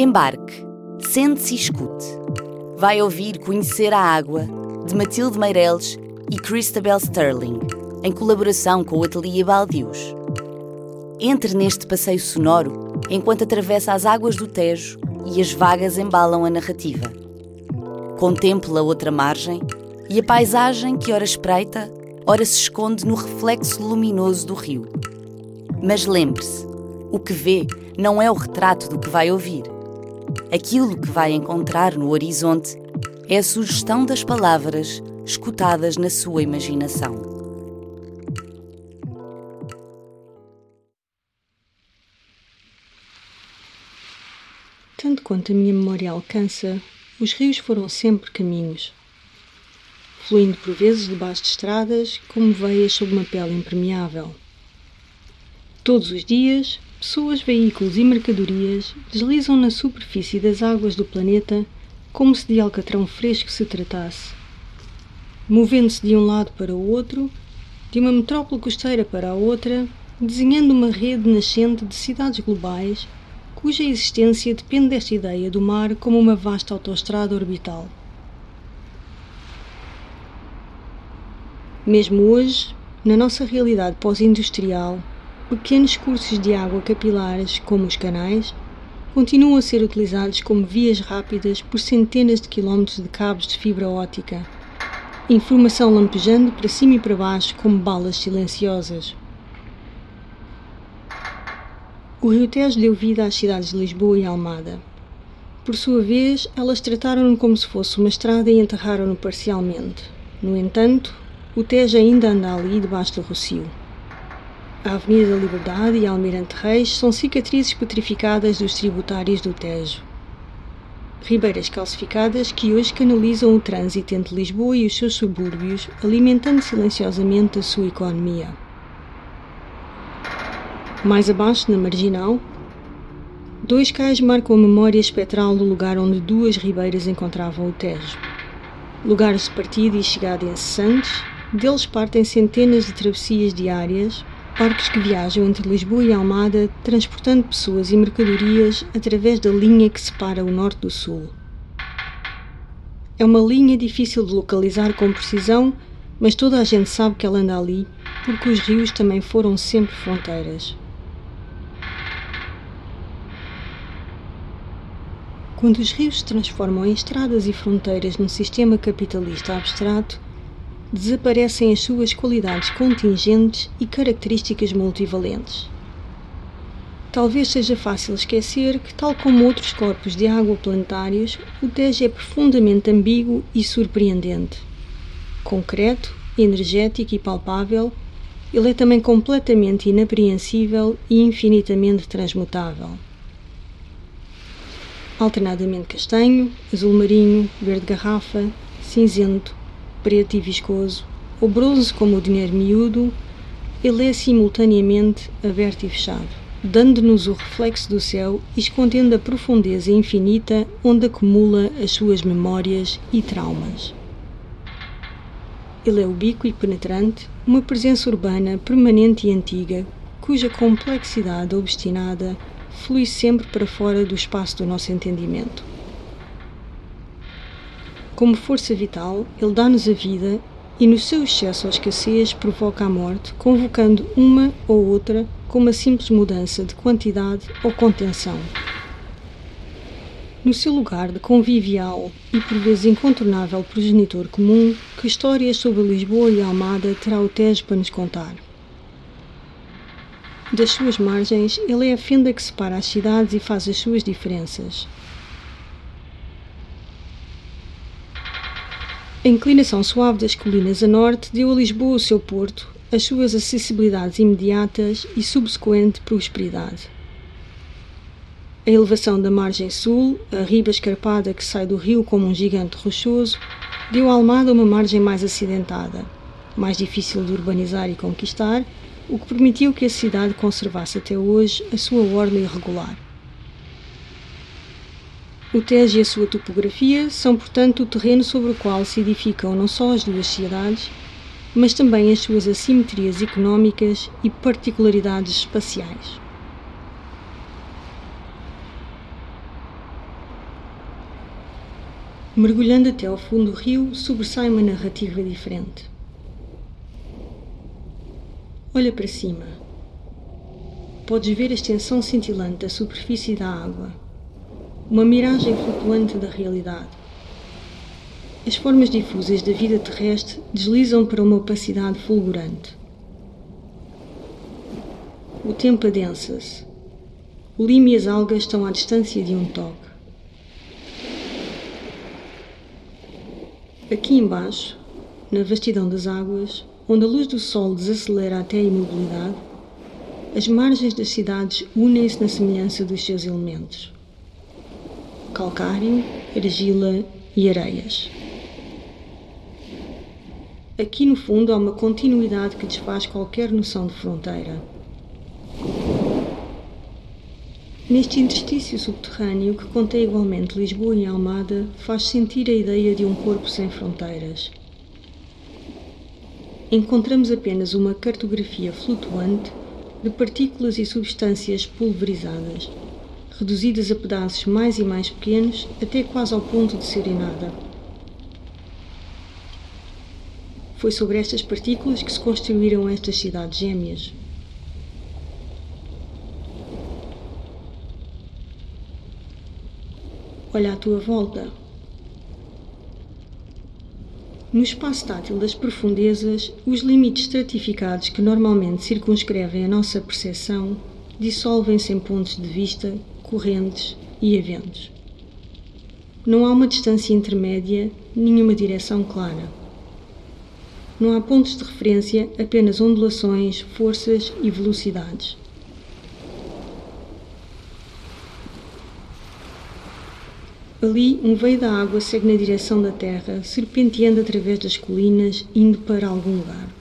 Embarque, sente-se e escute. Vai ouvir Conhecer a Água, de Matilde Meireles e Christabel Sterling, em colaboração com o Ateliê Baldius. Entre neste passeio sonoro enquanto atravessa as águas do Tejo e as vagas embalam a narrativa. Contempla a outra margem e a paisagem que ora espreita, ora se esconde no reflexo luminoso do rio. Mas lembre-se, o que vê não é o retrato do que vai ouvir. Aquilo que vai encontrar no horizonte é a sugestão das palavras escutadas na sua imaginação. Tanto quanto a minha memória alcança, os rios foram sempre caminhos, fluindo por vezes debaixo de estradas como veias sob uma pele impermeável. Todos os dias, pessoas, veículos e mercadorias deslizam na superfície das águas do planeta como se de alcatrão fresco se tratasse, movendo-se de um lado para o outro, de uma metrópole costeira para a outra, desenhando uma rede nascente de cidades globais cuja existência depende desta ideia do mar como uma vasta autoestrada orbital. Mesmo hoje, na nossa realidade pós-industrial, pequenos cursos de água capilares, como os canais, continuam a ser utilizados como vias rápidas por centenas de quilómetros de cabos de fibra óptica. Informação lampejando para cima e para baixo como balas silenciosas. O Rio Tejo deu vida às cidades de Lisboa e Almada. Por sua vez, elas trataram-no como se fosse uma estrada e enterraram-no parcialmente. No entanto, o Tejo ainda anda ali debaixo do Rocio. A Avenida da Liberdade e Almirante Reis são cicatrizes petrificadas dos tributários do Tejo. Ribeiras calcificadas que hoje canalizam o trânsito entre Lisboa e os seus subúrbios, alimentando silenciosamente a sua economia. Mais abaixo, na marginal, dois cais marcam a memória espectral do lugar onde duas ribeiras encontravam o Tejo. Lugares de partida e chegada incessantes, deles partem centenas de travessias diárias, barcos que viajam entre Lisboa e Almada, transportando pessoas e mercadorias através da linha que separa o norte do sul. É uma linha difícil de localizar com precisão, mas toda a gente sabe que ela anda ali, porque os rios também foram sempre fronteiras. Quando os rios se transformam em estradas e fronteiras num sistema capitalista abstrato, desaparecem as suas qualidades contingentes e características multivalentes. Talvez seja fácil esquecer que, tal como outros corpos de água planetários, o Tejo é profundamente ambíguo e surpreendente. Concreto, energético e palpável, ele é também completamente inapreensível e infinitamente transmutável alternadamente castanho, azul marinho, verde garrafa, cinzento, preto e viscoso, ou bronze como o dinheiro miúdo, ele é simultaneamente aberto e fechado, dando-nos o reflexo do céu e escondendo a profundeza infinita onde acumula as suas memórias e traumas. Ele é ubíquo e penetrante, uma presença urbana permanente e antiga, cuja complexidade obstinada flui sempre para fora do espaço do nosso entendimento. Como força vital, ele dá-nos a vida e, no seu excesso ou escassez, provoca a morte, convocando uma ou outra com uma simples mudança de quantidade ou contenção. No seu lugar de convivial e por vezes incontornável progenitor comum, que histórias sobre Lisboa e Almada terá o Tejo para nos contar? Das suas margens, ele é a fenda que separa as cidades e faz as suas diferenças. A inclinação suave das colinas a norte deu a Lisboa o seu porto, as suas acessibilidades imediatas e subsequente prosperidade. A elevação da margem sul, a riba escarpada que sai do rio como um gigante rochoso, deu a Almada uma margem mais acidentada, mais difícil de urbanizar e conquistar, o que permitiu que a cidade conservasse até hoje a sua ordem irregular. O Tejo e a sua topografia são, portanto, o terreno sobre o qual se edificam não só as duas cidades, mas também as suas assimetrias económicas e particularidades espaciais. Mergulhando até ao fundo do rio, sobressai uma narrativa diferente. Olha para cima. Podes ver a extensão cintilante da superfície da água, uma miragem flutuante da realidade. As formas difusas da vida terrestre deslizam para uma opacidade fulgurante. O tempo adensa-se. O limo e as algas estão à distância de um toque. Aqui embaixo, na vastidão das águas, onde a luz do sol desacelera até a imobilidade, as margens das cidades unem-se na semelhança dos seus elementos: calcário, argila e areias. Aqui no fundo há uma continuidade que desfaz qualquer noção de fronteira. Neste interstício subterrâneo que contém igualmente Lisboa e Almada, faz sentir a ideia de um corpo sem fronteiras. Encontramos apenas uma cartografia flutuante de partículas e substâncias pulverizadas, reduzidas a pedaços mais e mais pequenos até quase ao ponto de serem nada. Foi sobre estas partículas que se construíram estas cidades gêmeas. Olha à tua volta. No espaço tátil das profundezas, os limites estratificados que normalmente circunscrevem a nossa percepção dissolvem-se em pontos de vista, correntes e eventos. Não há uma distância intermédia, nenhuma direção clara. Não há pontos de referência, apenas ondulações, forças e velocidades. Ali, um veio da água segue na direção da terra, serpenteando através das colinas, indo para algum lugar.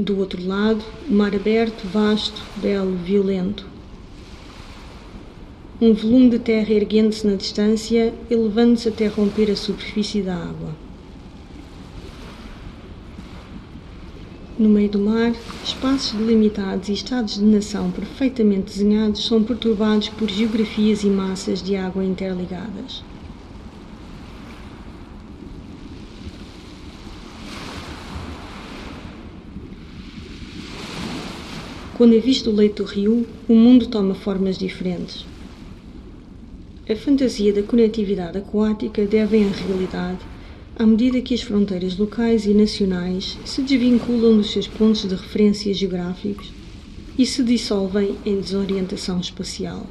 Do outro lado, mar aberto, vasto, belo, violento. Um volume de terra erguendo-se na distância, elevando-se até romper a superfície da água. No meio do mar, espaços delimitados e estados de nação perfeitamente desenhados são perturbados por geografias e massas de água interligadas. Quando é visto o leito do rio, o mundo toma formas diferentes. A fantasia da conectividade aquática deve à realidade à medida que as fronteiras locais e nacionais se desvinculam dos seus pontos de referência geográficos e se dissolvem em desorientação espacial.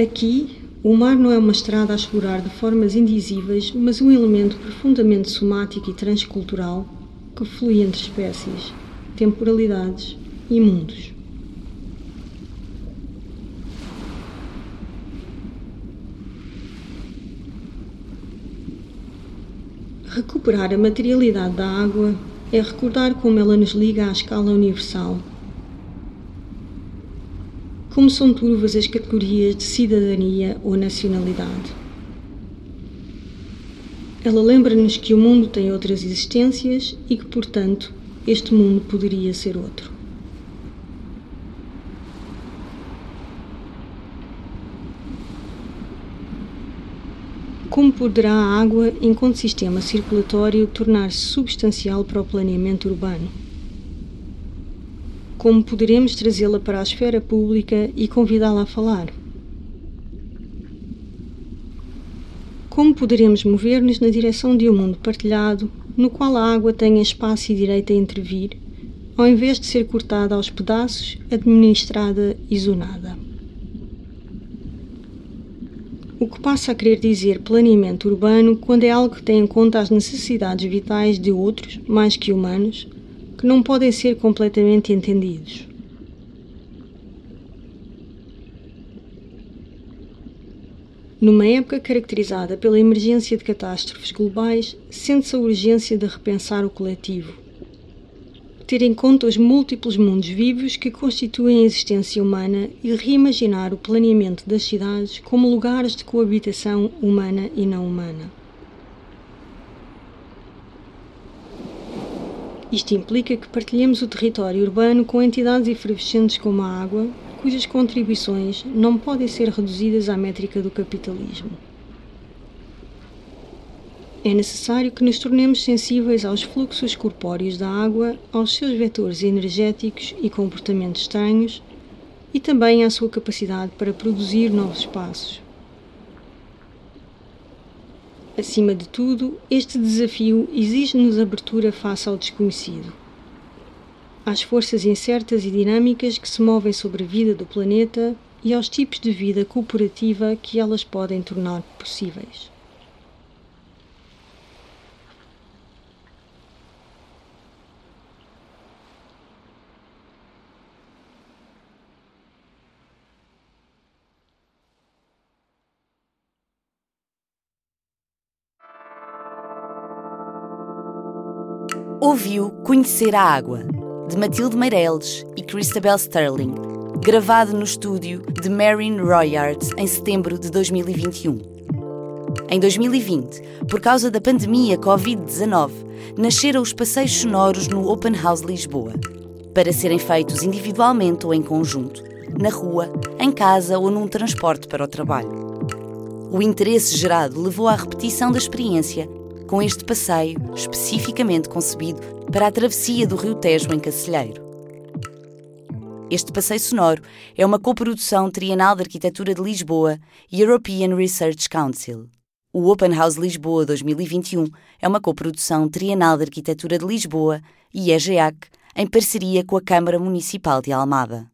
Aqui, o mar não é uma estrada a explorar de formas indizíveis, mas um elemento profundamente somático e transcultural que flui entre espécies, temporalidades e mundos. Recuperar a materialidade da água é recordar como ela nos liga à escala universal. Como são turvas as categorias de cidadania ou nacionalidade. Ela lembra-nos que o mundo tem outras existências e que, portanto, este mundo poderia ser outro. Como poderá a água, enquanto sistema circulatório, tornar-se substancial para o planeamento urbano? Como poderemos trazê-la para a esfera pública e convidá-la a falar? Como poderemos mover-nos na direção de um mundo partilhado, no qual a água tenha espaço e direito a intervir, ao invés de ser cortada aos pedaços, administrada e zonada? o que passa a querer dizer planeamento urbano quando é algo que tem em conta as necessidades vitais de outros, mais que humanos, que não podem ser completamente entendidos. Numa época caracterizada pela emergência de catástrofes globais, sente-se a urgência de repensar o coletivo ter em conta os múltiplos mundos vivos que constituem a existência humana e reimaginar o planeamento das cidades como lugares de coabitação humana e não humana. Isto implica que partilhemos o território urbano com entidades efervescentes como a água, cujas contribuições não podem ser reduzidas à métrica do capitalismo. É necessário que nos tornemos sensíveis aos fluxos corpóreos da água, aos seus vetores energéticos e comportamentos estranhos e também à sua capacidade para produzir novos espaços. Acima de tudo, este desafio exige-nos abertura face ao desconhecido. Às forças incertas e dinâmicas que se movem sobre a vida do planeta e aos tipos de vida cooperativa que elas podem tornar possíveis. Ouviu Conhecer a Água, de Matilde Meireles e Christabel Sterling, gravado no estúdio de Marin Royard em setembro de 2021. Em 2020, por causa da pandemia Covid-19, nasceram os passeios sonoros no Open House Lisboa, para serem feitos individualmente ou em conjunto, na rua, em casa ou num transporte para o trabalho. O interesse gerado levou à repetição da experiência com este passeio especificamente concebido para a travessia do Rio Tejo em Cacilheiro. Este passeio sonoro é uma coprodução trienal de Arquitetura de Lisboa e European Research Council. O Open House Lisboa 2021 é uma coprodução trienal de Arquitetura de Lisboa e EGEAC, em parceria com a Câmara Municipal de Almada.